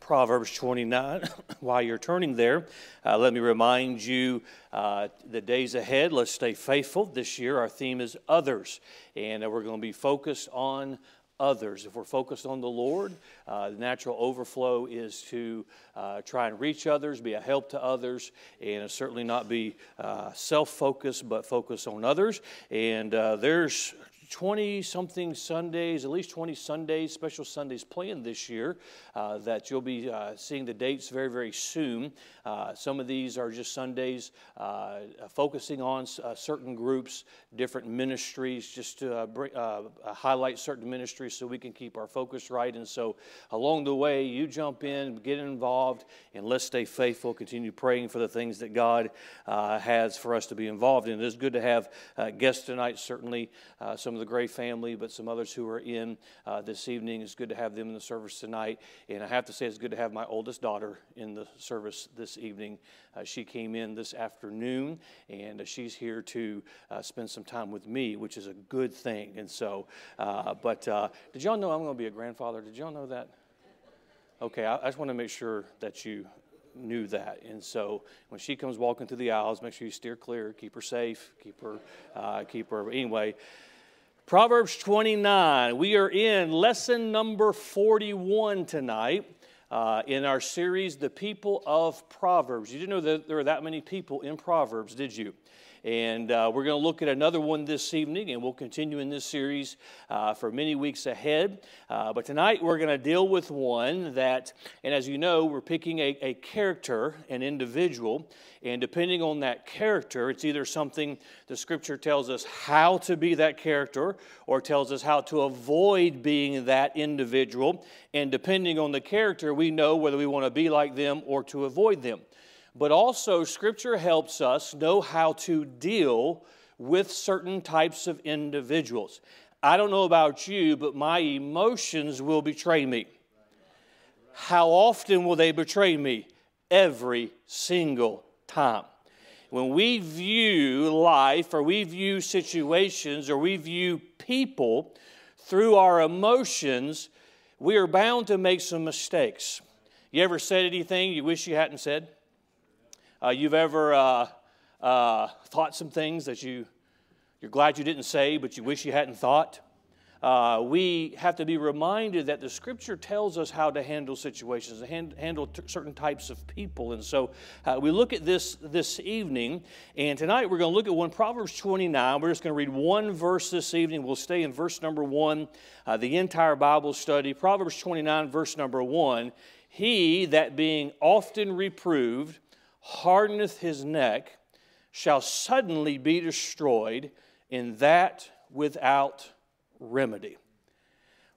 Proverbs 29. While you're turning there, uh, let me remind you uh, the days ahead. Let's stay faithful. This year, our theme is others, and uh, we're going to be focused on others. If we're focused on the Lord, uh, the natural overflow is to uh, try and reach others, be a help to others, and certainly not be uh, self focused, but focus on others. And uh, there's 20 something Sundays, at least 20 Sundays, special Sundays planned this year uh, that you'll be uh, seeing the dates very, very soon. Uh, some of these are just Sundays uh, focusing on uh, certain groups, different ministries, just to uh, bring, highlight certain ministries so we can keep our focus right. And so along the way, you jump in, get involved, and let's stay faithful. Continue praying for the things that God has for us to be involved in. It is good to have guests tonight, certainly some the Gray family, but some others who are in uh, this evening. It's good to have them in the service tonight. And I have to say, it's good to have my oldest daughter in the service this evening. Uh, she came in this afternoon, and uh, she's here to uh, spend some time with me, which is a good thing. And so, uh, but did y'all know I'm going to be a grandfather? Did y'all know that? Okay, I, I just want to make sure that you knew that. And so when she comes walking through the aisles, make sure you steer clear, keep her safe, keep her, uh, keep her. Anyway, Proverbs 29. We are in lesson number 41 tonight uh, in our series, The People of Proverbs. You didn't know that there are that many people in Proverbs, did you? And uh, we're going to look at another one this evening, and we'll continue in this series uh, for many weeks ahead. Uh, but tonight we're going to deal with one that, and as you know, we're picking a, a character, an individual, and depending on that character, it's either something the scripture tells us how to be that character or tells us how to avoid being that individual. And depending on the character, we know whether we want to be like them or to avoid them but also Scripture helps us know how to deal with certain types of individuals. I don't know about you, but my emotions will betray me. How often will they betray me? Every single time. When we view life or we view situations or we view people through our emotions, we are bound to make some mistakes. You ever said anything you wish you hadn't said? Uh, you've ever uh, uh, thought some things that you, you're glad you didn't say, but you wish you hadn't thought? Uh, we have to be reminded that the scripture tells us how to handle situations, hand, handle t- certain types of people. And so uh, we look at this this evening, and tonight we're going to look at one, Proverbs 29. We're just going to read one verse this evening. We'll stay in verse number one, uh, the entire Bible study. Proverbs 29, verse number one. He that being often reproved, hardeneth his neck shall suddenly be destroyed, in that without remedy.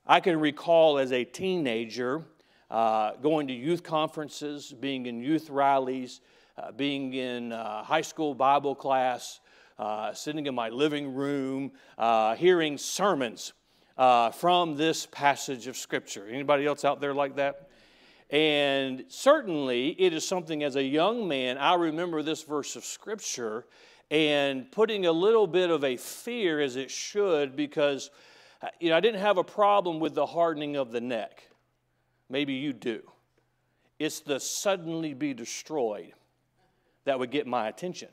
I can recall as a teenager uh, going to youth conferences, being in youth rallies, uh, being in uh, high school Bible class, uh, sitting in my living room, uh, hearing sermons uh, from this passage of Scripture. Anybody else out there like that? And certainly, it is something as a young man, I remember this verse of Scripture and putting a little bit of a fear as it should because uh, you know, I didn't have a problem with the hardening of the neck. Maybe you do. It's the suddenly be destroyed that would get my attention.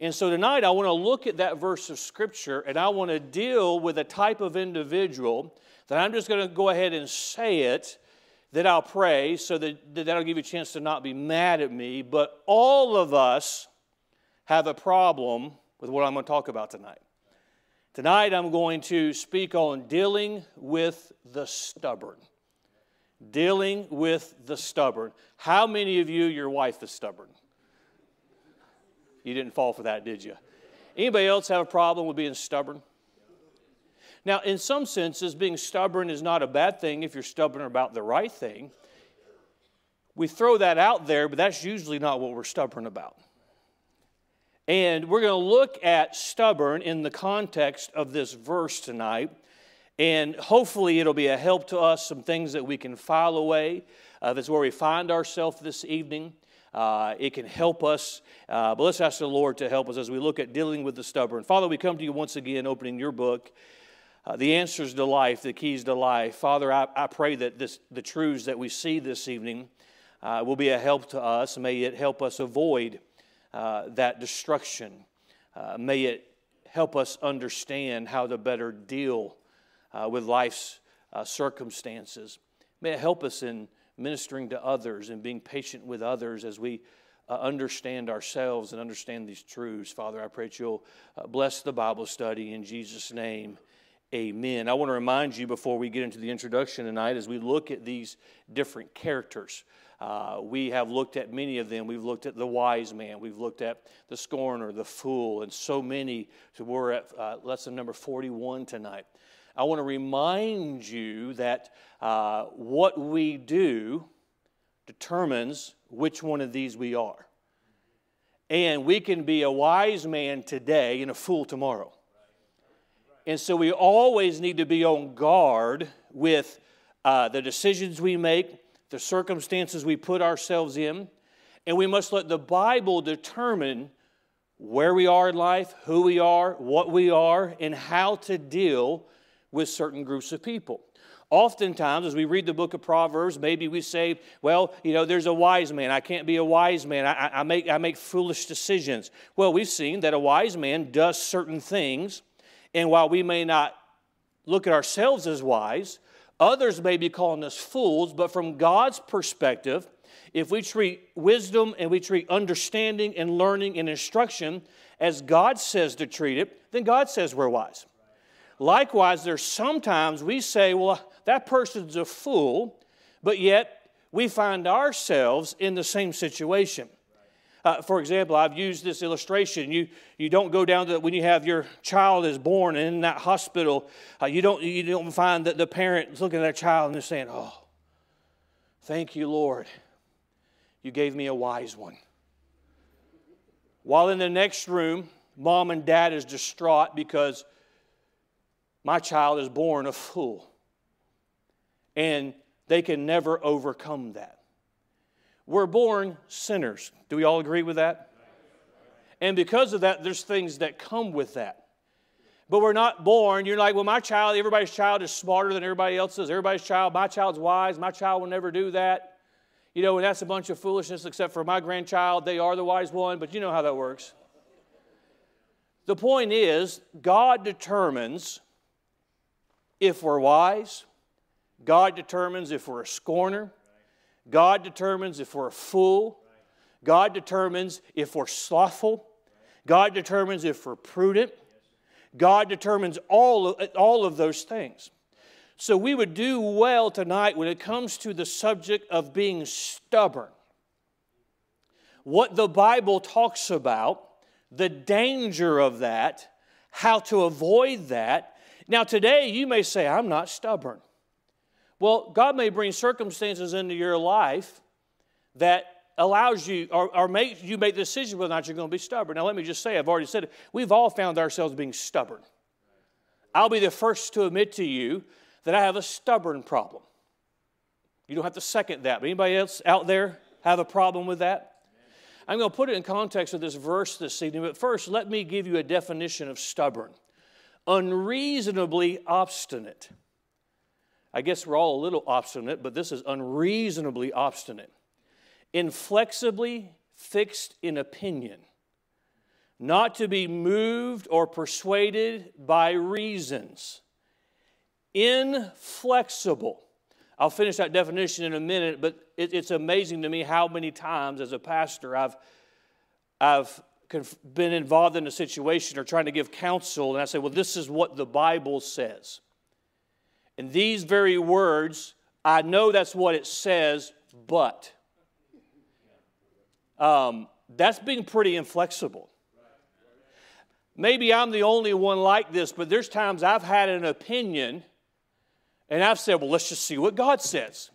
And so tonight I want to look at that verse of Scripture and I want to deal with a type of individual that I'm just going to go ahead and say it that I'll pray so that that'll give you a chance to not be mad at me. But all of us have a problem with what I'm going to talk about tonight. Tonight, I'm going to speak on dealing with the stubborn. Dealing with the stubborn. How many of you, your wife is stubborn? You didn't fall for that, did you? Anybody else have a problem with being stubborn? Now, in some senses, being stubborn is not a bad thing if you're stubborn about the right thing. We throw that out there, but that's usually not what we're stubborn about. And we're going to look at stubborn in the context of this verse tonight. And hopefully, it'll be a help to us, some things that we can file away. Uh, that's where we find ourselves this evening. Uh, it can help us. Uh, but let's ask the Lord to help us as we look at dealing with the stubborn. Father, we come to you once again, opening your book. Uh, the answers to life, the keys to life. Father, I, I pray that this, the truths that we see this evening uh, will be a help to us. May it help us avoid uh, that destruction. Uh, may it help us understand how to better deal uh, with life's uh, circumstances. May it help us in ministering to others and being patient with others as we uh, understand ourselves and understand these truths. Father, I pray that you'll uh, bless the Bible study in Jesus' name. Amen. I want to remind you before we get into the introduction tonight as we look at these different characters. Uh, we have looked at many of them. We've looked at the wise man. We've looked at the scorner, the fool, and so many. So we're at uh, lesson number 41 tonight. I want to remind you that uh, what we do determines which one of these we are. And we can be a wise man today and a fool tomorrow. And so we always need to be on guard with uh, the decisions we make, the circumstances we put ourselves in, and we must let the Bible determine where we are in life, who we are, what we are, and how to deal with certain groups of people. Oftentimes, as we read the book of Proverbs, maybe we say, well, you know, there's a wise man. I can't be a wise man. I, I, make, I make foolish decisions. Well, we've seen that a wise man does certain things, and while we may not look at ourselves as wise, others may be calling us fools, but from God's perspective, if we treat wisdom and we treat understanding and learning and instruction as God says to treat it, then God says we're wise. Likewise, there's sometimes we say, well, that person's a fool, but yet we find ourselves in the same situation. Uh, for example, I've used this illustration. You, you don't go down to when you have your child is born and in that hospital, uh, you, don't, you don't find that the parent is looking at their child and they're saying, Oh, thank you, Lord. You gave me a wise one. While in the next room, mom and dad is distraught because my child is born a fool. And they can never overcome that. We're born sinners. Do we all agree with that? And because of that, there's things that come with that. But we're not born, you're like, well, my child, everybody's child is smarter than everybody else's. Everybody's child, my child's wise, my child will never do that. You know, and that's a bunch of foolishness, except for my grandchild, they are the wise one, but you know how that works. The point is, God determines if we're wise. God determines if we're a scorner. God determines if we're a fool. God determines if we're slothful. God determines if we're prudent. God determines all of, all of those things. So we would do well tonight when it comes to the subject of being stubborn. What the Bible talks about, the danger of that, how to avoid that, now, today you may say, I'm not stubborn. Well, God may bring circumstances into your life that allows you or, or you make the decision whether or not you're going to be stubborn. Now, let me just say, I've already said it, we've all found ourselves being stubborn. I'll be the first to admit to you that I have a stubborn problem. You don't have to second that, but anybody else out there have a problem with that? I'm going to put it in context of this verse this evening, but first, let me give you a definition of stubborn unreasonably obstinate. I guess we're all a little obstinate, but this is unreasonably obstinate. Inflexibly fixed in opinion, not to be moved or persuaded by reasons. Inflexible. I'll finish that definition in a minute, but it, it's amazing to me how many times as a pastor I've, I've been involved in a situation or trying to give counsel, and I say, well, this is what the Bible says. And these very words, I know that's what it says, but um, that's being pretty inflexible. Maybe I'm the only one like this, but there's times I've had an opinion and I've said, well, let's just see what God says.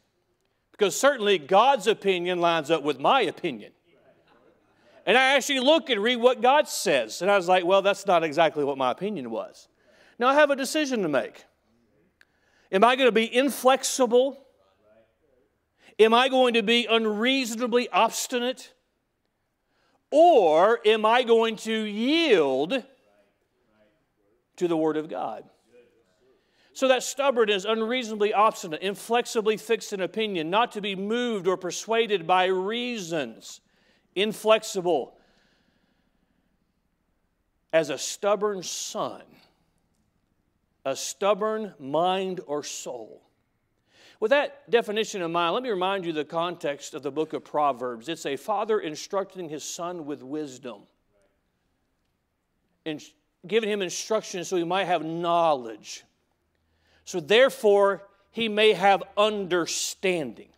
Because certainly God's opinion lines up with my opinion. And I actually look and read what God says. And I was like, well, that's not exactly what my opinion was. Now I have a decision to make. Am I going to be inflexible? Am I going to be unreasonably obstinate? Or am I going to yield to the Word of God? So that stubborn is unreasonably obstinate, inflexibly fixed in opinion, not to be moved or persuaded by reasons, inflexible. As a stubborn son, a stubborn mind or soul. With that definition in mind, let me remind you the context of the book of Proverbs. It's a father instructing his son with wisdom, and giving him instruction so he might have knowledge. So, therefore, he may have understanding.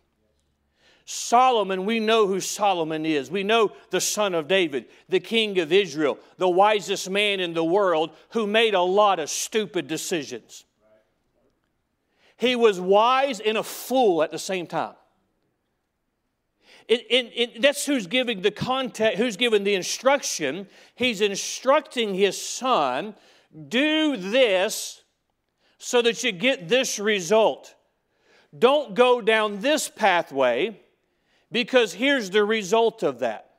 Solomon, we know who Solomon is. We know the son of David, the king of Israel, the wisest man in the world who made a lot of stupid decisions. He was wise and a fool at the same time. It, it, it, that's who's giving the context, who's giving the instruction. He's instructing his son, do this so that you get this result. Don't go down this pathway because here's the result of that.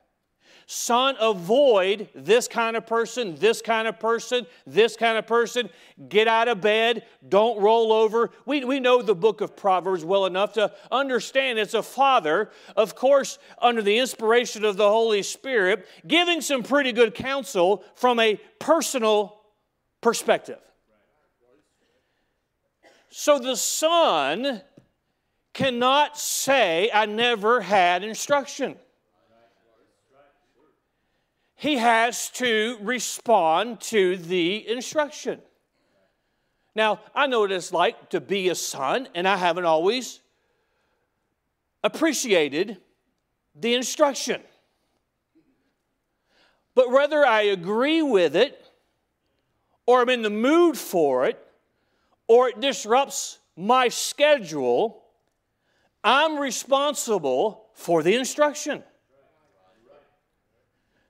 Son, avoid this kind of person, this kind of person, this kind of person. Get out of bed. Don't roll over. We, we know the book of Proverbs well enough to understand it's a father, of course, under the inspiration of the Holy Spirit, giving some pretty good counsel from a personal perspective. So the son cannot say, I never had instruction he has to respond to the instruction. Now, I know what it's like to be a son, and I haven't always appreciated the instruction. But whether I agree with it, or I'm in the mood for it, or it disrupts my schedule, I'm responsible for the instruction.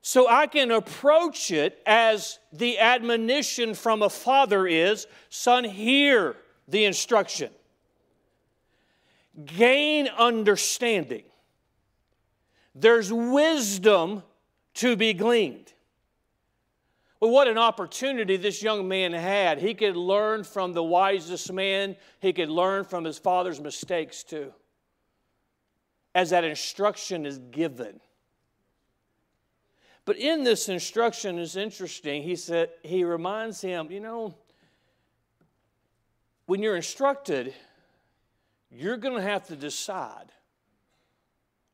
So I can approach it as the admonition from a father is son, hear the instruction. Gain understanding. There's wisdom to be gleaned. Well, what an opportunity this young man had. He could learn from the wisest man, he could learn from his father's mistakes too, as that instruction is given. But in this instruction is interesting. He said he reminds him, you know, when you're instructed, you're going to have to decide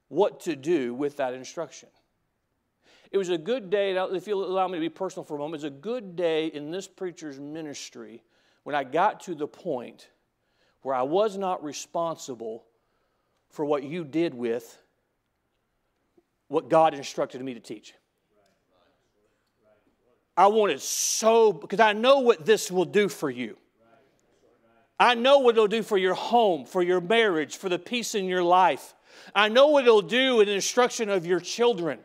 what to do with that instruction. It was a good day, if you'll allow me to be personal for a moment, it was a good day in this preacher's ministry when I got to the point where I was not responsible for what you did with what God instructed me to teach. I want it so, because I know what this will do for you. I know what it'll do for your home, for your marriage, for the peace in your life. I know what it'll do in the instruction of your children.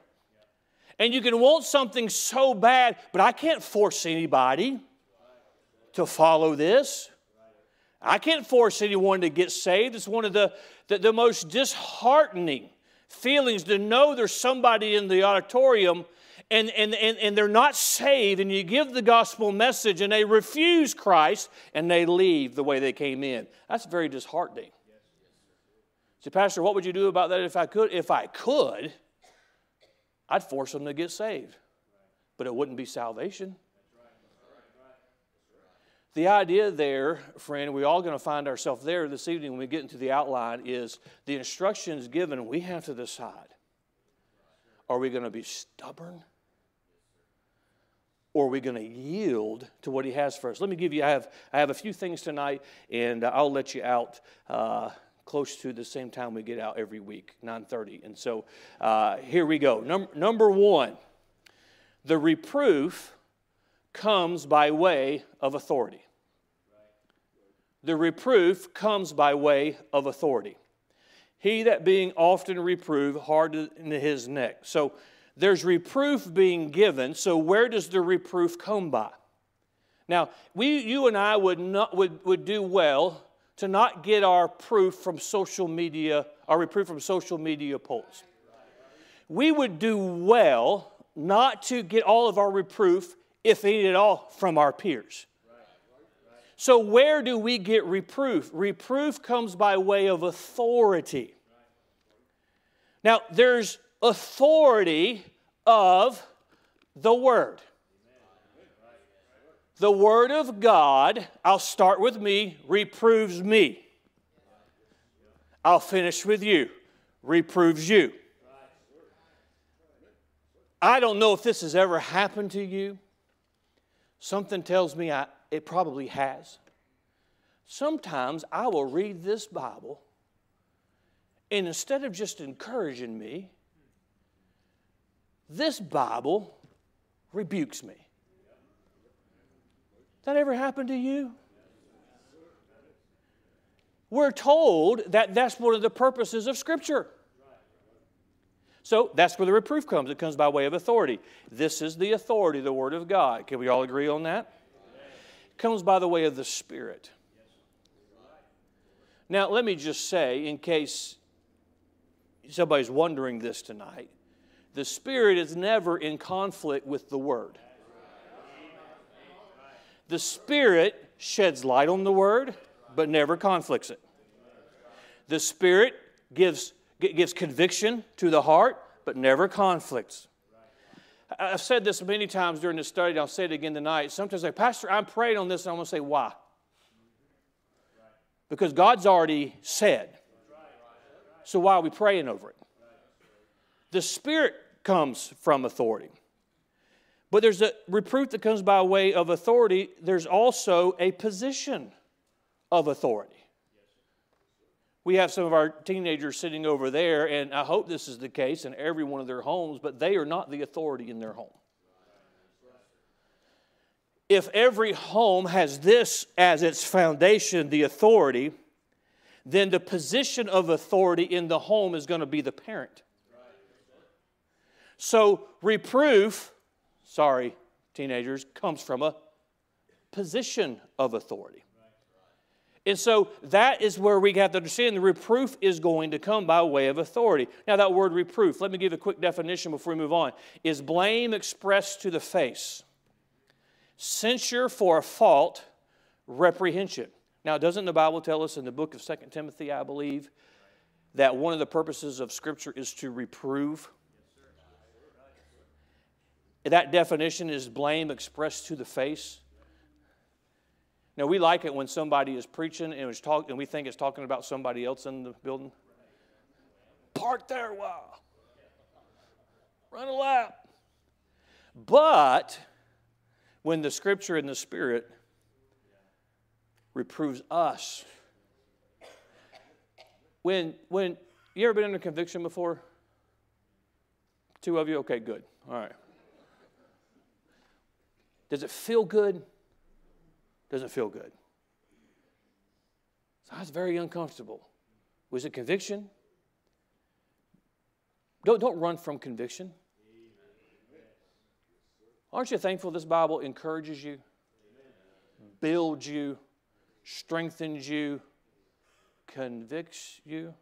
And you can want something so bad, but I can't force anybody to follow this. I can't force anyone to get saved. It's one of the, the, the most disheartening feelings to know there's somebody in the auditorium and, and, and, and they're not saved, and you give the gospel message and they refuse Christ and they leave the way they came in. That's very disheartening. See, Pastor, what would you do about that if I could? If I could, I'd force them to get saved, but it wouldn't be salvation. The idea there, friend, we're all going to find ourselves there this evening when we get into the outline, is the instructions given, we have to decide. Are we going to be stubborn? or are we going to yield to what he has for us? Let me give you, I have, I have a few things tonight, and I'll let you out uh, close to the same time we get out every week, 9.30. And so uh, here we go. Num- number one, the reproof comes by way of authority. The reproof comes by way of authority. He that being often reproved hardened his neck. So there's reproof being given, so where does the reproof come by? Now, we, you and I would, not, would, would do well to not get our proof from social media, our reproof from social media polls. We would do well not to get all of our reproof, if any at all, from our peers. So, where do we get reproof? Reproof comes by way of authority. Now, there's authority of the Word. The Word of God, I'll start with me, reproves me. I'll finish with you, reproves you. I don't know if this has ever happened to you. Something tells me I, it probably has. Sometimes I will read this Bible, and instead of just encouraging me, this Bible rebukes me. That ever happened to you? We're told that that's one of the purposes of Scripture. So that's where the reproof comes. It comes by way of authority. This is the authority, the Word of God. Can we all agree on that? Comes by the way of the Spirit. Now, let me just say, in case somebody's wondering this tonight, the Spirit is never in conflict with the Word. The Spirit sheds light on the Word, but never conflicts it. The Spirit gives, gives conviction to the heart, but never conflicts. I've said this many times during the study, I'll say it again tonight. Sometimes I say, Pastor, I'm praying on this, and I'm going to say, why? Because God's already said. So why are we praying over it? The Spirit comes from authority. But there's a reproof that comes by way of authority. There's also a position of authority. We have some of our teenagers sitting over there, and I hope this is the case in every one of their homes, but they are not the authority in their home. If every home has this as its foundation, the authority, then the position of authority in the home is going to be the parent. So, reproof, sorry, teenagers, comes from a position of authority. And so that is where we have to understand the reproof is going to come by way of authority. Now, that word reproof, let me give a quick definition before we move on, is blame expressed to the face, censure for a fault, reprehension. Now, doesn't the Bible tell us in the book of 2 Timothy, I believe, that one of the purposes of Scripture is to reprove? That definition is blame expressed to the face. Now, we like it when somebody is preaching and, is talk, and we think it's talking about somebody else in the building. Park there a while. Run a lap. But when the scripture and the spirit reproves us, when, when you ever been under conviction before? Two of you? Okay, good. All right. Does it feel good? Doesn't feel good. So I was very uncomfortable. Was it conviction? Don't, don't run from conviction. Aren't you thankful this Bible encourages you, builds you, strengthens you, convicts you?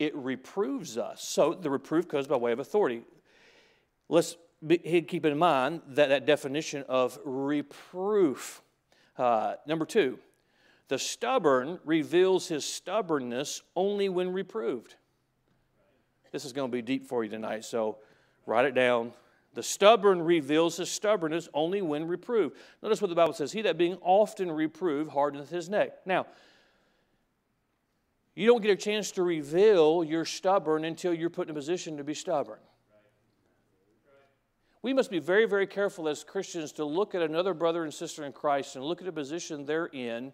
It reproves us. So the reproof comes by way of authority. Let's keep in mind that, that definition of reproof. Uh, number two, the stubborn reveals his stubbornness only when reproved. This is going to be deep for you tonight, so write it down. The stubborn reveals his stubbornness only when reproved. Notice what the Bible says He that being often reproved hardeneth his neck. Now, you don't get a chance to reveal you're stubborn until you're put in a position to be stubborn. We must be very, very careful as Christians to look at another brother and sister in Christ and look at the position they're in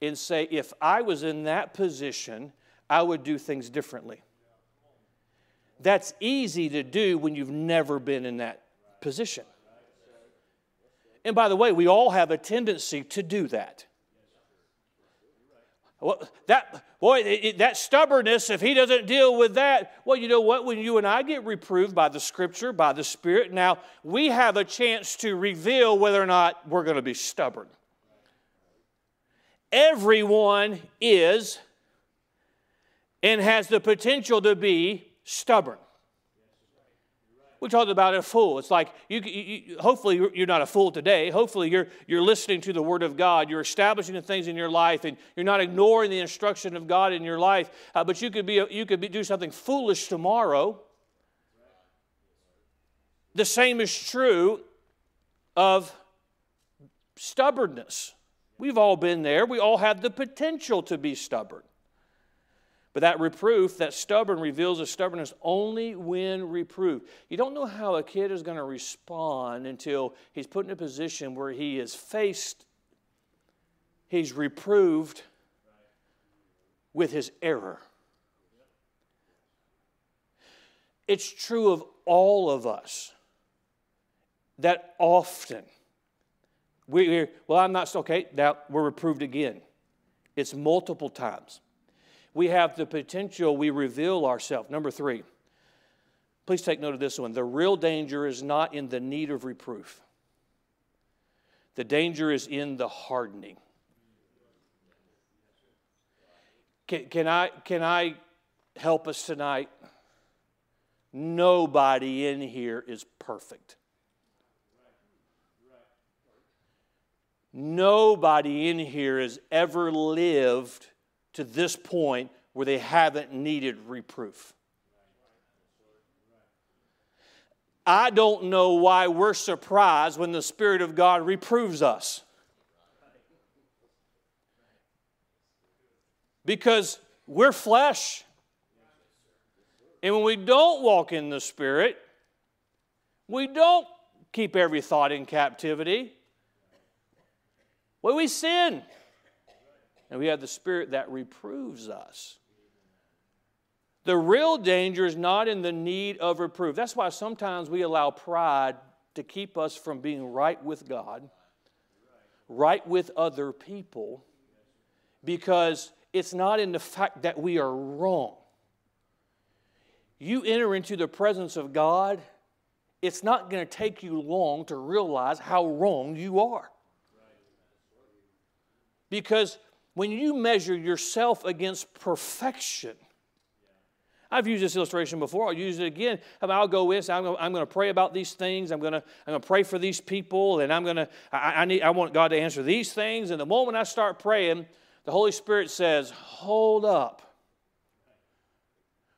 and say, if I was in that position, I would do things differently. That's easy to do when you've never been in that position. And by the way, we all have a tendency to do that. Well, that boy, it, that stubbornness. If he doesn't deal with that, well, you know what? When you and I get reproved by the Scripture, by the Spirit, now we have a chance to reveal whether or not we're going to be stubborn. Everyone is and has the potential to be stubborn. We talked about a fool. It's like you, you, hopefully you're not a fool today. Hopefully you're you're listening to the Word of God. You're establishing the things in your life, and you're not ignoring the instruction of God in your life. Uh, but you could be you could be, do something foolish tomorrow. The same is true of stubbornness. We've all been there. We all have the potential to be stubborn. But that reproof, that stubborn, reveals a stubbornness only when reproved. You don't know how a kid is going to respond until he's put in a position where he is faced, he's reproved with his error. It's true of all of us that often we, well, I'm not, okay, now we're reproved again. It's multiple times we have the potential, we reveal ourselves. Number three, please take note of this one. The real danger is not in the need of reproof, the danger is in the hardening. Can, can, I, can I help us tonight? Nobody in here is perfect. Nobody in here has ever lived to this point where they haven't needed reproof. I don't know why we're surprised when the Spirit of God reproves us. Because we're flesh. And when we don't walk in the Spirit, we don't keep every thought in captivity. Well, we sin. And we have the Spirit that reproves us. The real danger is not in the need of reproof. That's why sometimes we allow pride to keep us from being right with God, right with other people, because it's not in the fact that we are wrong. You enter into the presence of God, it's not going to take you long to realize how wrong you are. Because when you measure yourself against perfection, I've used this illustration before. I'll use it again. I'll go in. I'm going, I'm going to pray about these things. I'm going to, I'm going to pray for these people, and I'm going to. I, I need. I want God to answer these things. And the moment I start praying, the Holy Spirit says, "Hold up.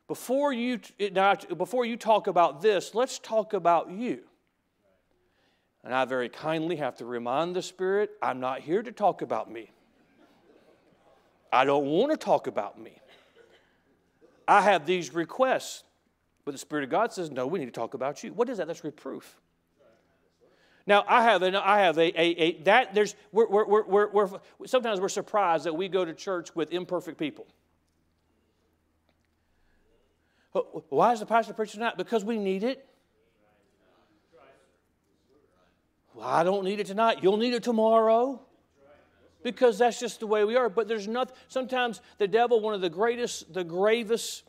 Before you, before you talk about this, let's talk about you." And I very kindly have to remind the Spirit, I'm not here to talk about me. I don't want to talk about me. I have these requests. But the Spirit of God says, no, we need to talk about you. What is that? That's reproof. Now, I have, an, I have a, a, a that there's, we're, we're, we're, we're, sometimes we're surprised that we go to church with imperfect people. Why is the pastor preaching tonight? Because we need it. Well, I don't need it tonight. You'll need it tomorrow because that's just the way we are. But there's nothing, sometimes the devil, one of the greatest, the gravest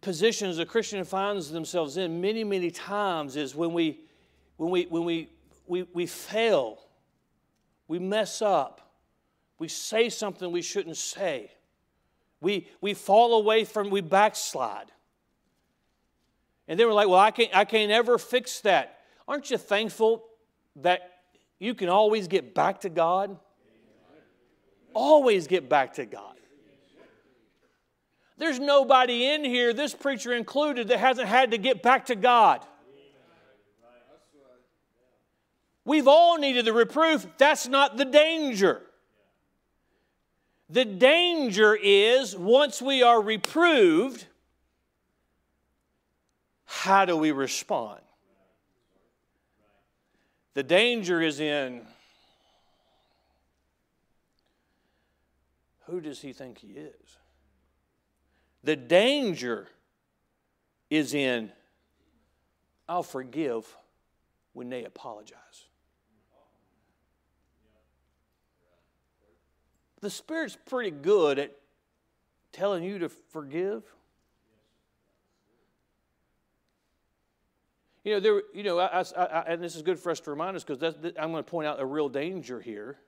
positions a Christian finds themselves in many, many times is when we, when we, when we, we, we fail, we mess up, we say something we shouldn't say, we, we fall away from, we backslide. And then we're like, well, I can't, I can't ever fix that. Aren't you thankful that you can always get back to God. Always get back to God. There's nobody in here, this preacher included, that hasn't had to get back to God. We've all needed the reproof. That's not the danger. The danger is once we are reproved, how do we respond? The danger is in who does he think he is? The danger is in I'll forgive when they apologize. The Spirit's pretty good at telling you to forgive. You know, there, you know, I, I, I, and this is good for us to remind us because I'm going to point out a real danger here.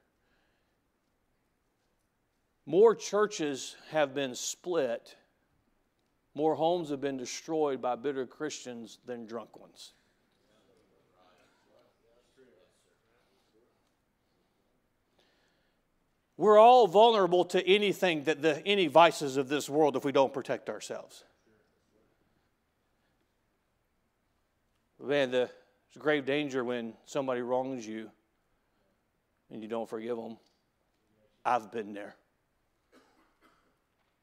More churches have been split More homes have been destroyed by bitter Christians than drunk ones. We're all vulnerable to anything that the any vices of this world if we don't protect ourselves. Man, the, there's grave danger when somebody wrongs you and you don't forgive them. I've been there.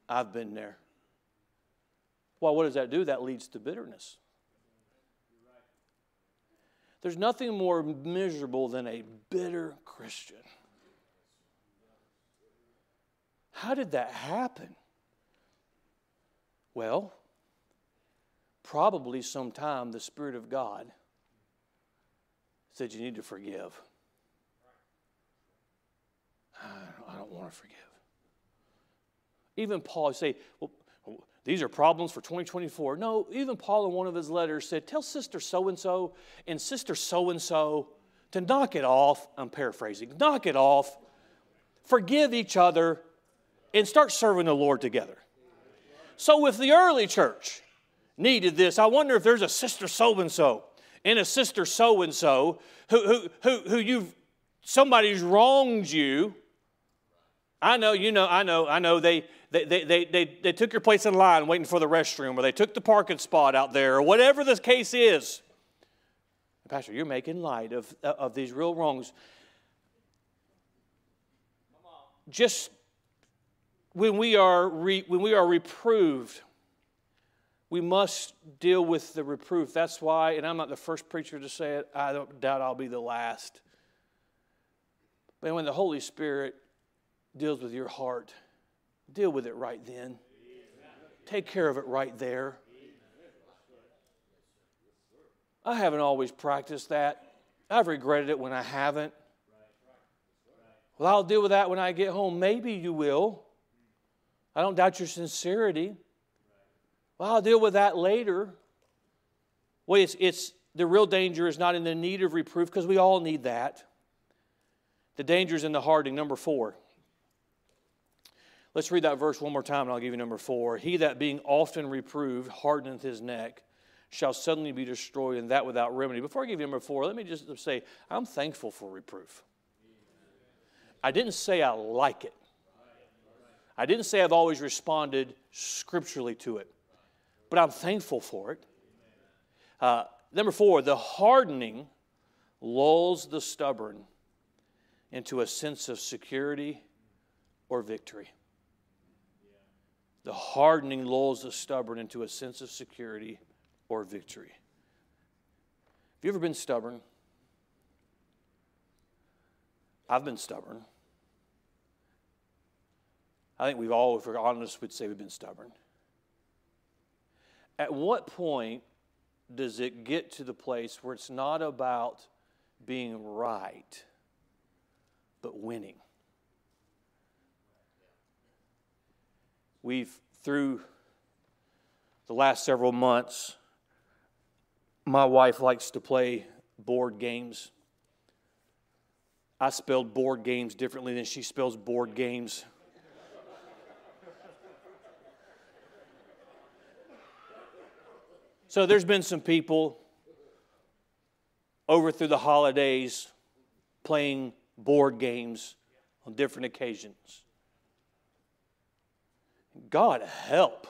I've been there. Well, what does that do? That leads to bitterness. There's nothing more miserable than a bitter Christian. How did that happen? Well, probably sometime the Spirit of God said you need to forgive. I don't want to forgive. Even Paul say, well, these are problems for 2024. No, even Paul in one of his letters said, tell sister so and so and sister so and so to knock it off. I'm paraphrasing, knock it off, forgive each other, and start serving the Lord together. So, if the early church needed this, I wonder if there's a sister so and so and a sister so and so who, who, who, who you've, somebody's wronged you. I know, you know, I know, I know they, they, they, they, they, they took your place in line waiting for the restroom, or they took the parking spot out there, or whatever the case is. Pastor, you're making light of, uh, of these real wrongs. Just when we are, re, when we are reproved, we must deal with the reproof. That's why, and I'm not the first preacher to say it, I don't doubt I'll be the last. But when the Holy Spirit deals with your heart, deal with it right then. Take care of it right there. I haven't always practiced that. I've regretted it when I haven't. Well, I'll deal with that when I get home. Maybe you will. I don't doubt your sincerity. Well, I'll deal with that later. Well, it's, it's the real danger is not in the need of reproof because we all need that. The danger is in the hardening. Number four. Let's read that verse one more time and I'll give you number four. He that being often reproved hardeneth his neck shall suddenly be destroyed, and that without remedy. Before I give you number four, let me just say I'm thankful for reproof. I didn't say I like it. I didn't say I've always responded scripturally to it, but I'm thankful for it. Uh, number four, the hardening lulls the stubborn into a sense of security or victory. The hardening lulls the stubborn into a sense of security or victory. Have you ever been stubborn? I've been stubborn. I think we've all, if we're honest, would say we've been stubborn. At what point does it get to the place where it's not about being right, but winning? We've, through the last several months, my wife likes to play board games. I spelled board games differently than she spells board games. So there's been some people over through the holidays playing board games on different occasions. God help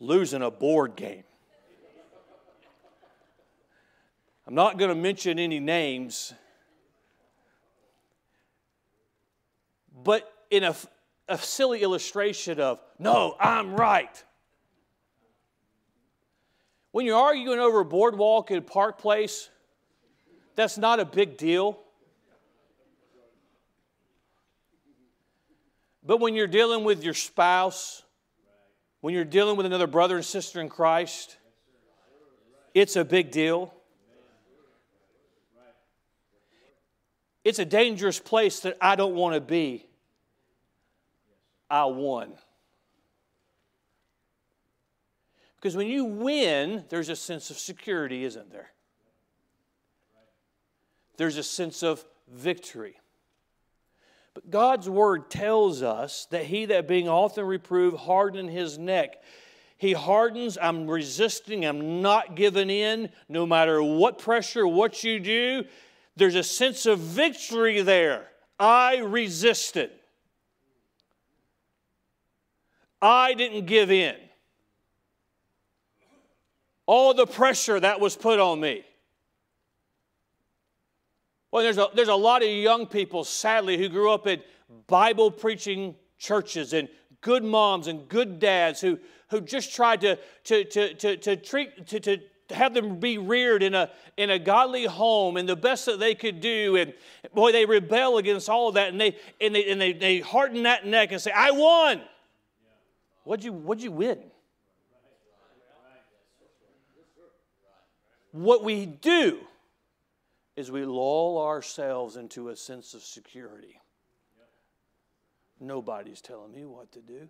losing a board game. I'm not going to mention any names, but in a, a silly illustration of, no, I'm right. When you're arguing over a boardwalk at Park Place, that's not a big deal. But when you're dealing with your spouse, when you're dealing with another brother and sister in Christ, it's a big deal. It's a dangerous place that I don't want to be. I won. Because when you win, there's a sense of security, isn't there? There's a sense of victory. But God's word tells us that he that being often reproved hardened his neck. He hardens, I'm resisting, I'm not giving in, no matter what pressure, what you do. There's a sense of victory there. I resisted. I didn't give in. All the pressure that was put on me. Well, there's a, there's a lot of young people, sadly, who grew up in Bible preaching churches and good moms and good dads who, who just tried to, to, to, to, to treat, to, to have them be reared in a, in a godly home and the best that they could do. And boy, they rebel against all of that and they, and they, and they, they harden that neck and say, I won. What'd you, what'd you win? What we do is we lull ourselves into a sense of security. Nobody's telling me what to do.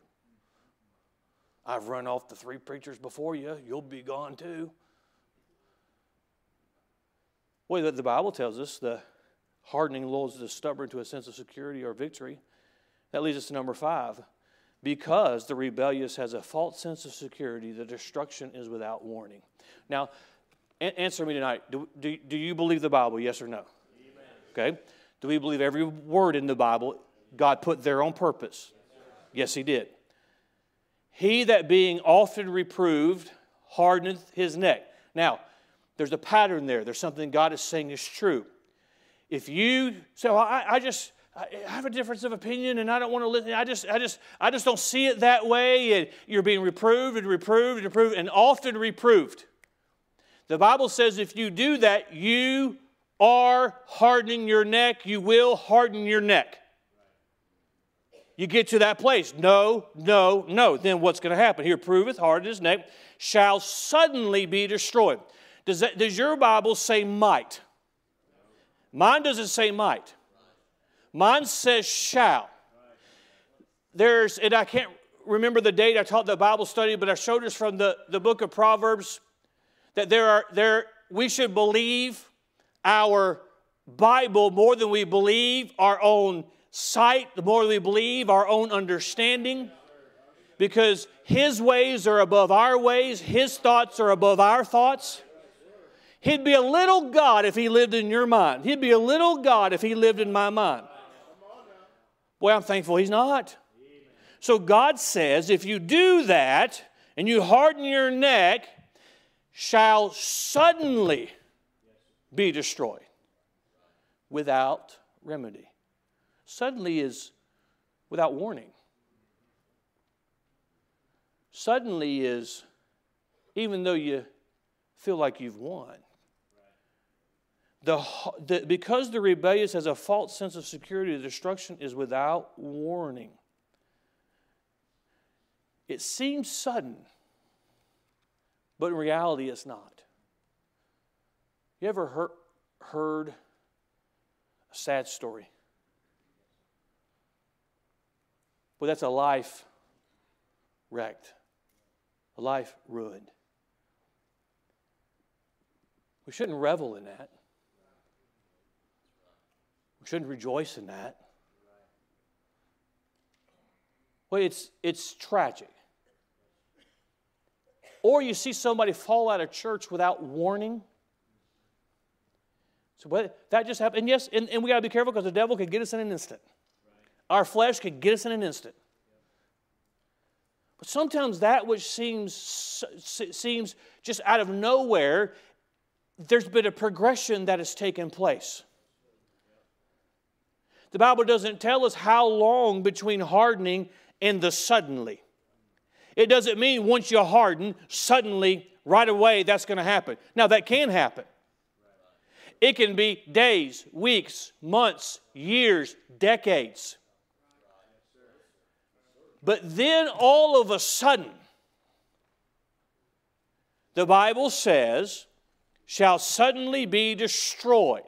I've run off the three preachers before you. You'll be gone too. Well, the Bible tells us the hardening lulls the stubborn to a sense of security or victory. That leads us to number five. Because the rebellious has a false sense of security, the destruction is without warning. Now, answer me tonight. Do, do, do you believe the Bible, yes or no? Amen. Okay. Do we believe every word in the Bible God put there on purpose? Yes, He did. He that being often reproved hardeneth his neck. Now, there's a pattern there. There's something God is saying is true. If you say, well, I, I just, I have a difference of opinion and I don't want to listen. I just, I just, I just don't see it that way. And you're being reproved and reproved and reproved and often reproved. The Bible says if you do that, you are hardening your neck. You will harden your neck. You get to that place. No, no, no. Then what's going to happen? Here proveth harden his neck, shall suddenly be destroyed. Does, that, does your Bible say might? Mine doesn't say might. Mine says shall. There's, and I can't remember the date I taught the Bible study, but I showed us from the, the book of Proverbs that there are there we should believe our Bible more than we believe our own sight, the more we believe our own understanding. Because his ways are above our ways, his thoughts are above our thoughts. He'd be a little God if he lived in your mind. He'd be a little God if he lived in my mind. Boy, I'm thankful he's not. So God says if you do that and you harden your neck, shall suddenly be destroyed without remedy. Suddenly is without warning. Suddenly is even though you feel like you've won. The, the, because the rebellious has a false sense of security, the destruction is without warning. It seems sudden but in reality, it's not. You ever heard, heard a sad story? Well, that's a life wrecked, a life ruined. We shouldn't revel in that. We shouldn't rejoice in that. Well, it's, it's tragic. Or you see somebody fall out of church without warning. So what, that just happened. And yes, and, and we got to be careful because the devil could get us in an instant. Our flesh could get us in an instant. But sometimes that which seems, seems just out of nowhere, there's been a progression that has taken place. The Bible doesn't tell us how long between hardening and the suddenly. It doesn't mean once you harden, suddenly, right away, that's going to happen. Now, that can happen. It can be days, weeks, months, years, decades. But then all of a sudden, the Bible says, shall suddenly be destroyed.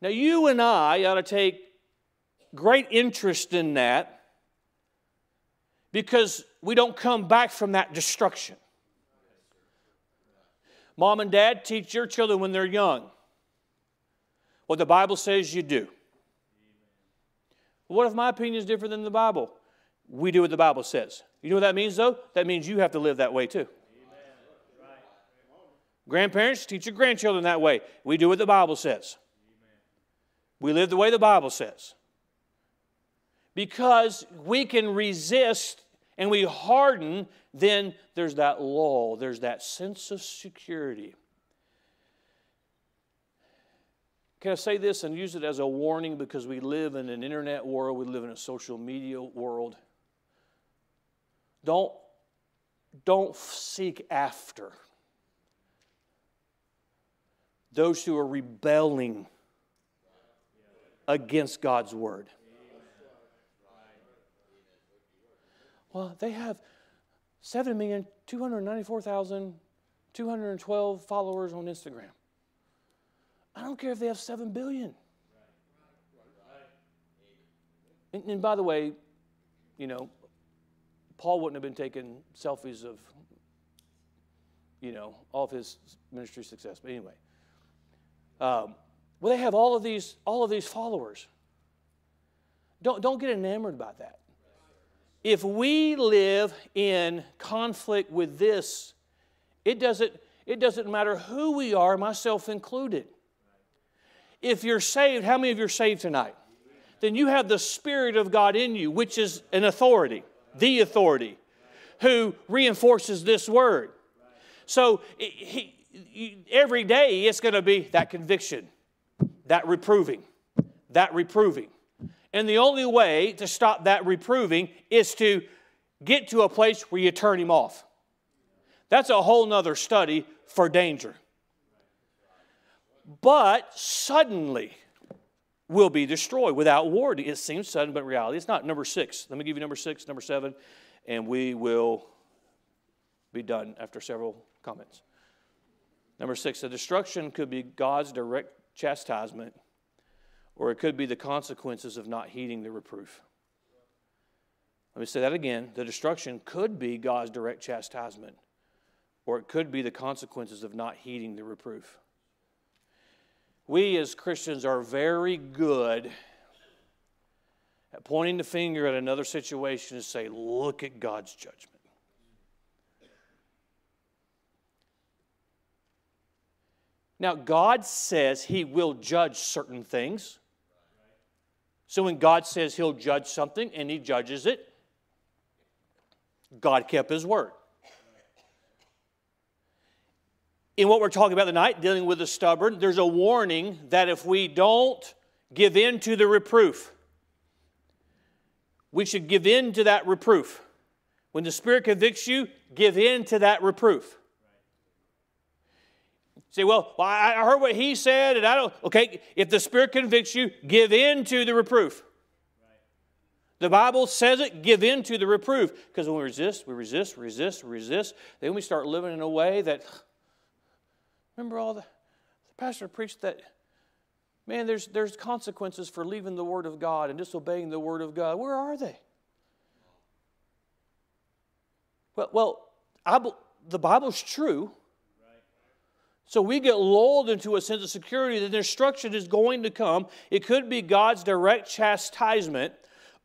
Now, you and I ought to take great interest in that because we don't come back from that destruction. Mom and dad, teach your children when they're young what the Bible says you do. What if my opinion is different than the Bible? We do what the Bible says. You know what that means, though? That means you have to live that way, too. Grandparents, teach your grandchildren that way. We do what the Bible says. We live the way the Bible says. Because we can resist and we harden, then there's that lull, there's that sense of security. Can I say this and use it as a warning because we live in an internet world, we live in a social media world. Don't, don't seek after those who are rebelling against God's word. Well, they have 7,294,212 followers on Instagram. I don't care if they have 7 billion. And, and, by the way, you know, Paul wouldn't have been taking selfies of, you know, all of his ministry success. But anyway, um, well, they have all of these, all of these followers. Don't, don't get enamored by that. If we live in conflict with this, it doesn't, it doesn't matter who we are, myself included. If you're saved, how many of you are saved tonight? Then you have the Spirit of God in you, which is an authority, the authority, who reinforces this word. So he, every day it's going to be that conviction, that reproving, that reproving. And the only way to stop that reproving is to get to a place where you turn him off. That's a whole nother study for danger. But suddenly will be destroyed without warning. It seems sudden, but reality it's not. Number six. Let me give you number six, number seven, and we will be done after several comments. Number six, the destruction could be God's direct chastisement or it could be the consequences of not heeding the reproof. Let me say that again. The destruction could be God's direct chastisement, or it could be the consequences of not heeding the reproof. We as Christians are very good at pointing the finger at another situation and say, Look at God's judgment. Now, God says He will judge certain things. So when God says He'll judge something and He judges it, God kept His word. In what we're talking about tonight, dealing with the stubborn, there's a warning that if we don't give in to the reproof, we should give in to that reproof. When the Spirit convicts you, give in to that reproof. Say, well, I heard what he said, and I don't. Okay, if the Spirit convicts you, give in to the reproof. The Bible says it, give in to the reproof. Because when we resist, we resist, resist, resist, then we start living in a way that, remember all the, the pastor preached that, man, there's, there's consequences for leaving the Word of God and disobeying the Word of God. Where are they? Well, well I, the Bible's true. So we get lulled into a sense of security that destruction is going to come. It could be God's direct chastisement,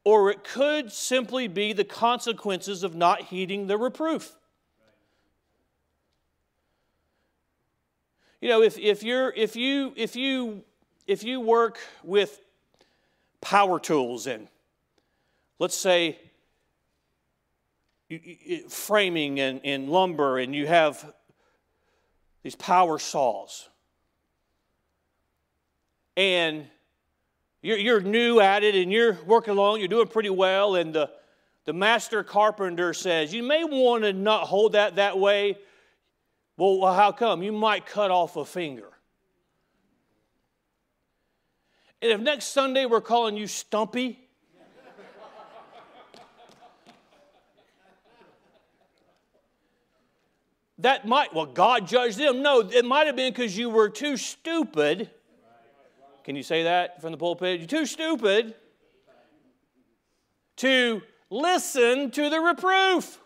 or it could simply be the consequences of not heeding the reproof. You know, if, if, you're, if, you, if, you, if you work with power tools and let's say framing and, and lumber, and you have these power saws. And you're, you're new at it and you're working along, you're doing pretty well, and the, the master carpenter says, You may want to not hold that that way. Well, well, how come? You might cut off a finger. And if next Sunday we're calling you Stumpy, that might, well, God judged them. No, it might have been because you were too stupid. Can you say that from the pulpit? You're too stupid to listen to the reproof.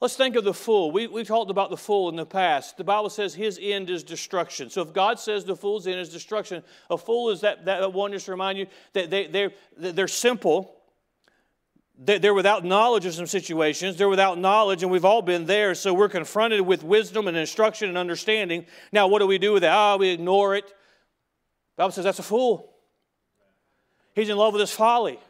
Let's think of the fool. We, we've talked about the fool in the past. The Bible says his end is destruction. So if God says the fool's end is destruction, a fool is that, that one just to remind you that they, they're, they're simple. They're without knowledge of some situations. They're without knowledge, and we've all been there. So we're confronted with wisdom and instruction and understanding. Now, what do we do with that? Ah, we ignore it. The Bible says that's a fool. He's in love with his folly.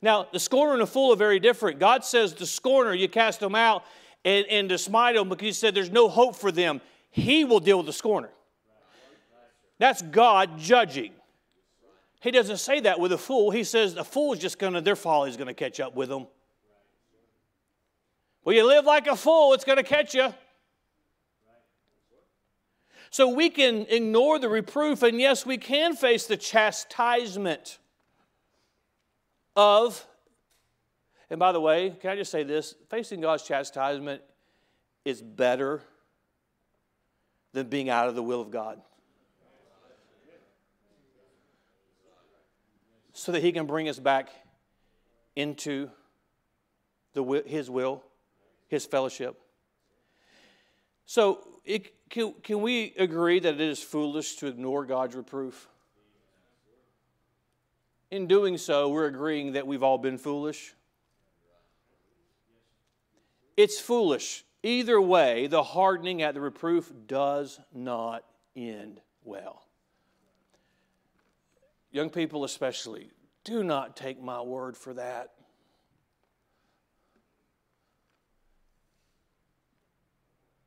Now, the scorner and the fool are very different. God says the scorner, you cast them out and, and smite them because he said there's no hope for them. He will deal with the scorner. That's God judging. He doesn't say that with a fool. He says the fool is just going to, their folly is going to catch up with them. Well, you live like a fool, it's going to catch you. So we can ignore the reproof, and yes, we can face the chastisement of, and by the way, can I just say this? Facing God's chastisement is better than being out of the will of God. So that He can bring us back into the, His will, His fellowship. So, it, can, can we agree that it is foolish to ignore God's reproof? In doing so, we're agreeing that we've all been foolish. It's foolish. Either way, the hardening at the reproof does not end well. Young people, especially, do not take my word for that.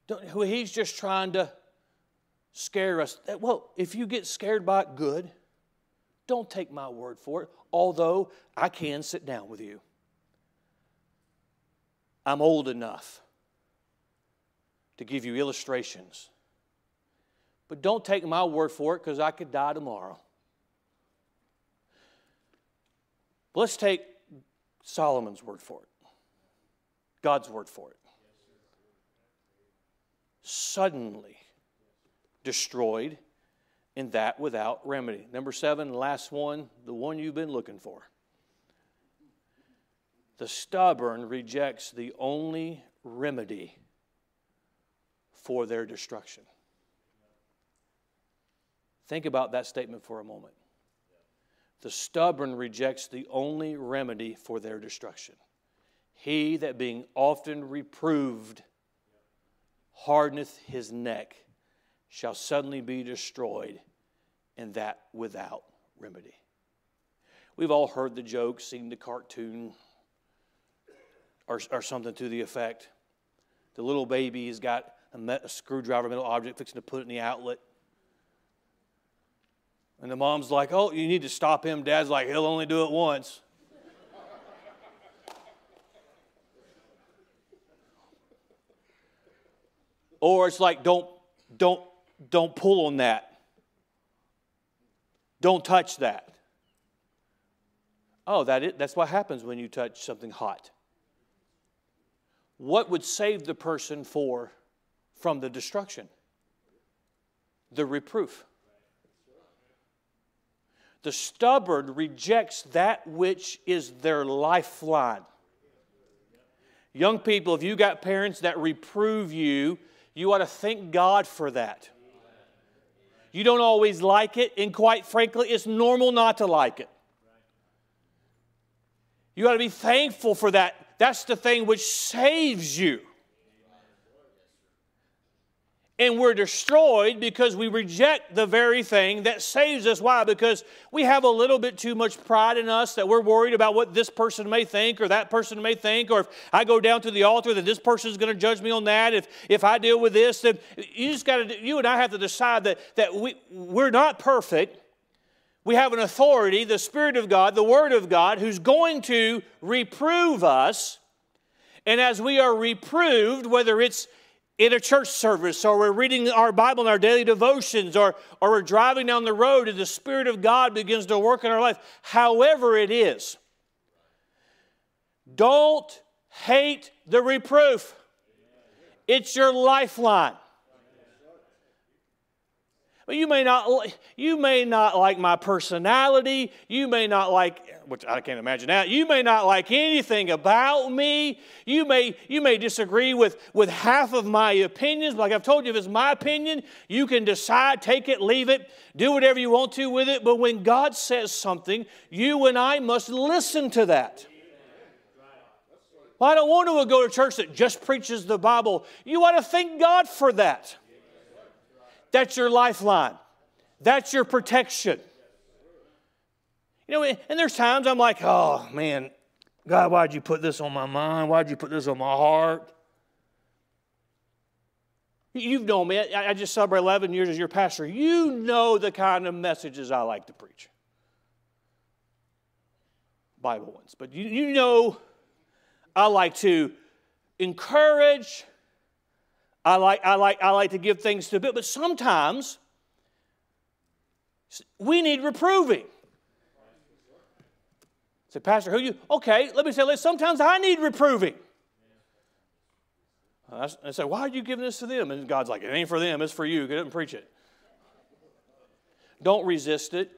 Don't, he's just trying to scare us. Well, if you get scared by it, good. Don't take my word for it, although I can sit down with you. I'm old enough to give you illustrations. But don't take my word for it because I could die tomorrow. Let's take Solomon's word for it, God's word for it. Suddenly destroyed and that without remedy. Number seven, last one, the one you've been looking for. The stubborn rejects the only remedy for their destruction. Think about that statement for a moment. The stubborn rejects the only remedy for their destruction. He that being often reproved hardeneth his neck shall suddenly be destroyed, and that without remedy. We've all heard the joke, seen the cartoon, or, or something to the effect. The little baby has got a, a screwdriver metal object fixing to put it in the outlet. And the mom's like, Oh, you need to stop him. Dad's like, He'll only do it once. or it's like, Don't, don't don't pull on that. Don't touch that. Oh, that is, that's what happens when you touch something hot. What would save the person for from the destruction? The reproof. The stubborn rejects that which is their lifeline. Young people, if you got parents that reprove you, you ought to thank God for that. You don't always like it, and quite frankly, it's normal not to like it. You got to be thankful for that. That's the thing which saves you. And we're destroyed because we reject the very thing that saves us. Why? Because we have a little bit too much pride in us that we're worried about what this person may think or that person may think. Or if I go down to the altar, that this person is going to judge me on that. If, if I deal with this, then you just got to, you and I have to decide that, that we, we're not perfect. We have an authority, the Spirit of God, the Word of God, who's going to reprove us. And as we are reproved, whether it's in a church service, or we're reading our Bible in our daily devotions, or, or we're driving down the road and the Spirit of God begins to work in our life, however it is, don't hate the reproof. It's your lifeline. You may not, you may not like my personality. You may not like, which I can't imagine that. You may not like anything about me. You may, you may disagree with, with half of my opinions. Like I've told you, if it's my opinion, you can decide, take it, leave it, do whatever you want to with it. But when God says something, you and I must listen to that. Well, I don't want to go to church that just preaches the Bible. You ought to thank God for that. That's your lifeline. That's your protection. You know, and there's times I'm like, oh man, God, why'd you put this on my mind? Why'd you put this on my heart? You've known me. I just celebrated 11 years as your pastor. You know the kind of messages I like to preach. Bible ones. But you, you know I like to encourage, I like, I like, I like to give things to a bit, but sometimes we need reproving. Say, Pastor, who you? Okay, let me say. Sometimes I need reproving. I say, why are you giving this to them? And God's like, it ain't for them, it's for you. Get up and preach it. Don't resist it.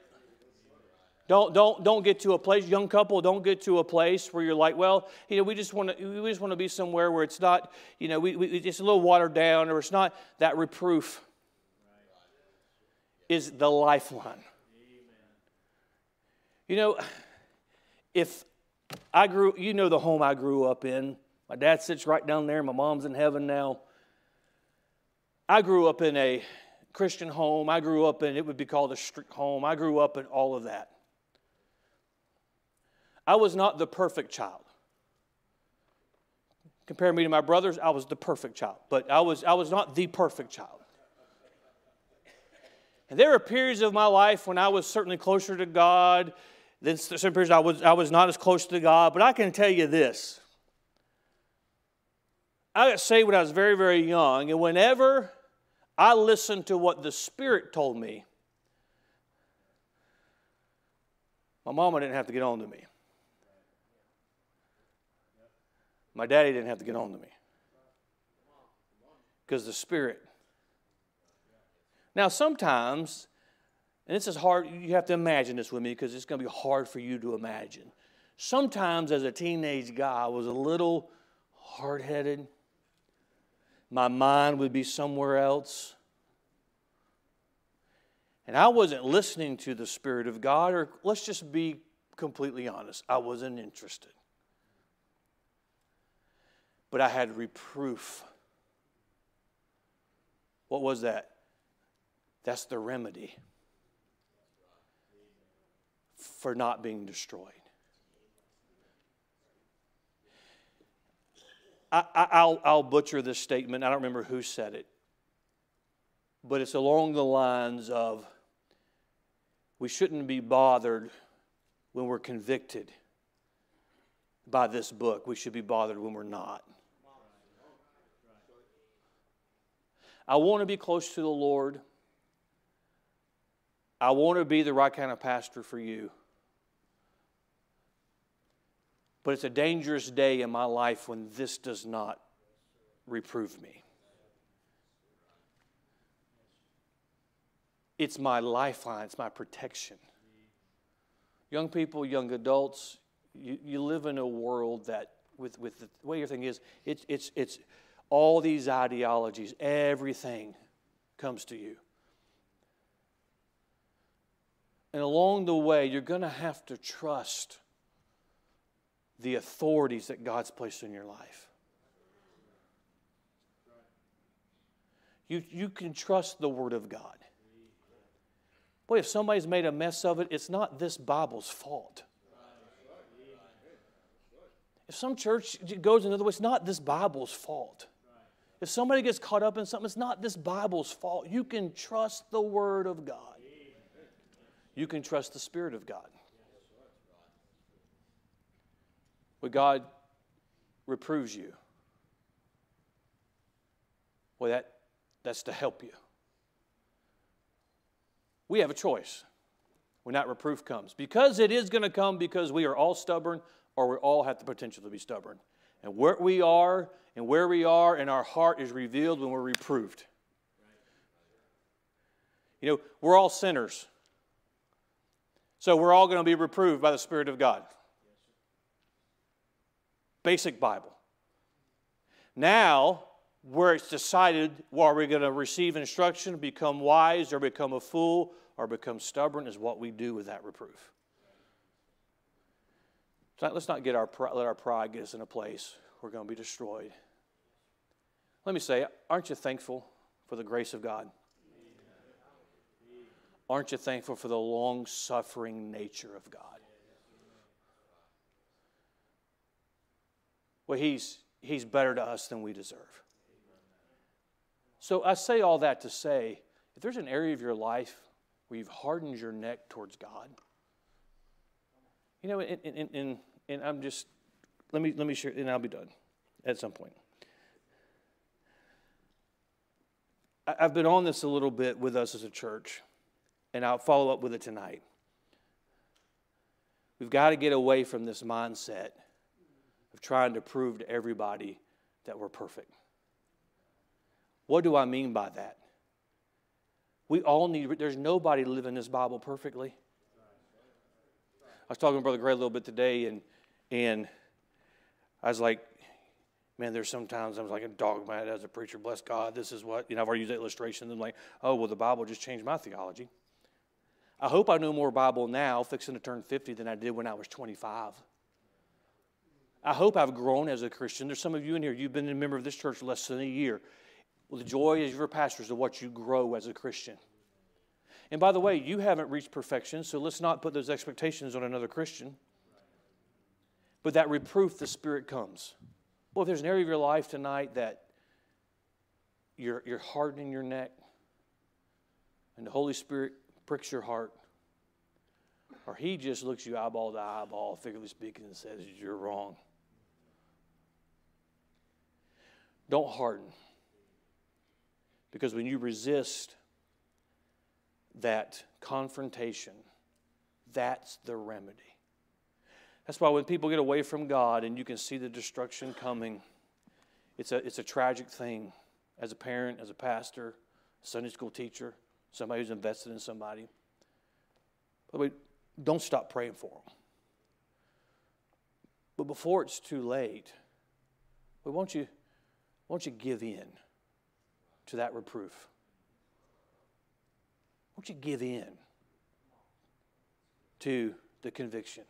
Don't, don't, don't get to a place, young couple, don't get to a place where you're like, well, you know, we just want to, we just want to be somewhere where it's not, you know, we, we, it's a little watered down or it's not that reproof is the lifeline. You know, if I grew, you know the home I grew up in. My dad sits right down there. My mom's in heaven now. I grew up in a Christian home. I grew up in, it would be called a strict home. I grew up in all of that. I was not the perfect child. Compare me to my brothers, I was the perfect child, but I was, I was not the perfect child. And there were periods of my life when I was certainly closer to God. Then some periods I was, I was not as close to God. But I can tell you this. I got saved when I was very, very young. And whenever I listened to what the Spirit told me, my mama didn't have to get on to me. My daddy didn't have to get on to me because the Spirit. Now, sometimes, and this is hard, you have to imagine this with me because it's going to be hard for you to imagine. Sometimes, as a teenage guy, I was a little hard headed. My mind would be somewhere else. And I wasn't listening to the Spirit of God, or let's just be completely honest, I wasn't interested but I had reproof. What was that? That's the remedy for not being destroyed. I, will I'll butcher this statement. I don't remember who said it, but it's along the lines of we shouldn't be bothered when we're convicted by this book. We should be bothered when we're not. I want to be close to the Lord. I want to be the right kind of pastor for you. But it's a dangerous day in my life when this does not reprove me. It's my lifeline, it's my protection. Young people, young adults, you, you live in a world that, with, with the way your thing is, it's, it's, it's, all these ideologies, everything comes to you. And along the way, you're going to have to trust the authorities that God's placed in your life. You, you can trust the Word of God. Boy, if somebody's made a mess of it, it's not this Bible's fault. If some church goes another way, it's not this Bible's fault. If somebody gets caught up in something, it's not this Bible's fault. You can trust the Word of God. You can trust the Spirit of God. When God reproves you, well, that, that's to help you. We have a choice when that reproof comes. Because it is going to come because we are all stubborn or we all have the potential to be stubborn. And where we are and where we are and our heart is revealed when we're reproved. You You know, we're all sinners. So we're all going to be reproved by the Spirit of God. Basic Bible. Now, where it's decided, well, are we going to receive instruction, become wise, or become a fool, or become stubborn, is what we do with that reproof. So let's not get our, let our pride get us in a place we're going to be destroyed. Let me say, aren't you thankful for the grace of God? Aren't you thankful for the long suffering nature of God? Well, he's, he's better to us than we deserve. So I say all that to say if there's an area of your life where you've hardened your neck towards God, you know, and, and, and, and I'm just, let me, let me share, and I'll be done at some point. I've been on this a little bit with us as a church, and I'll follow up with it tonight. We've got to get away from this mindset of trying to prove to everybody that we're perfect. What do I mean by that? We all need, there's nobody living this Bible perfectly. I was talking to Brother Gray a little bit today, and, and I was like, man, there's sometimes I was like a dog mad as a preacher, bless God, this is what, you know, I've already used that illustration. I'm like, oh, well, the Bible just changed my theology. I hope I know more Bible now, fixing to turn 50, than I did when I was 25. I hope I've grown as a Christian. There's some of you in here, you've been a member of this church less than a year. Well, the joy of your pastors of what you grow as a Christian. And by the way, you haven't reached perfection, so let's not put those expectations on another Christian. But that reproof, the Spirit comes. Well, if there's an area of your life tonight that you're, you're hardening your neck and the Holy Spirit pricks your heart, or He just looks you eyeball to eyeball, figuratively speaking, and says, You're wrong. Don't harden. Because when you resist that confrontation, that's the remedy. That's why when people get away from God and you can see the destruction coming, it's a, it's a tragic thing as a parent, as a pastor, Sunday school teacher, somebody who's invested in somebody. By the way, don't stop praying for them. But before it's too late, well, won't you, won't you give in to that reproof? Won't you give in to the conviction?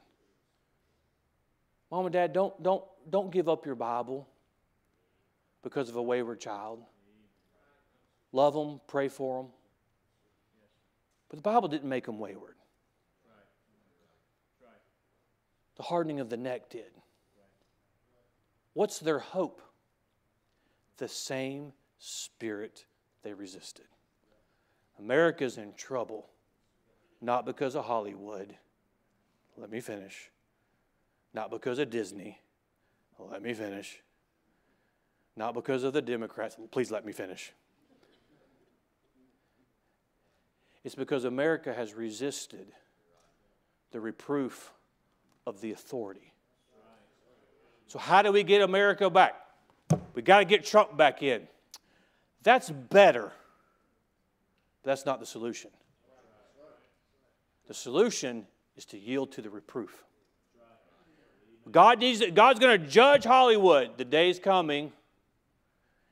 Mom and dad, don't, don't, don't give up your Bible because of a wayward child. Love them, pray for them. But the Bible didn't make them wayward. The hardening of the neck did. What's their hope? The same spirit they resisted. America's in trouble, not because of Hollywood. Let me finish not because of Disney. Let me finish. Not because of the Democrats. Please let me finish. It's because America has resisted the reproof of the authority. So, how do we get America back? We got to get Trump back in. That's better. That's not the solution. The solution is to yield to the reproof. God needs, God's going to judge Hollywood. The day's coming.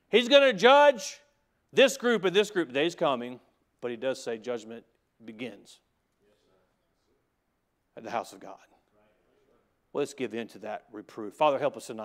He's going to judge this group and this group. The day's coming. But he does say judgment begins at the house of God. Let's give in to that reproof. Father, help us tonight.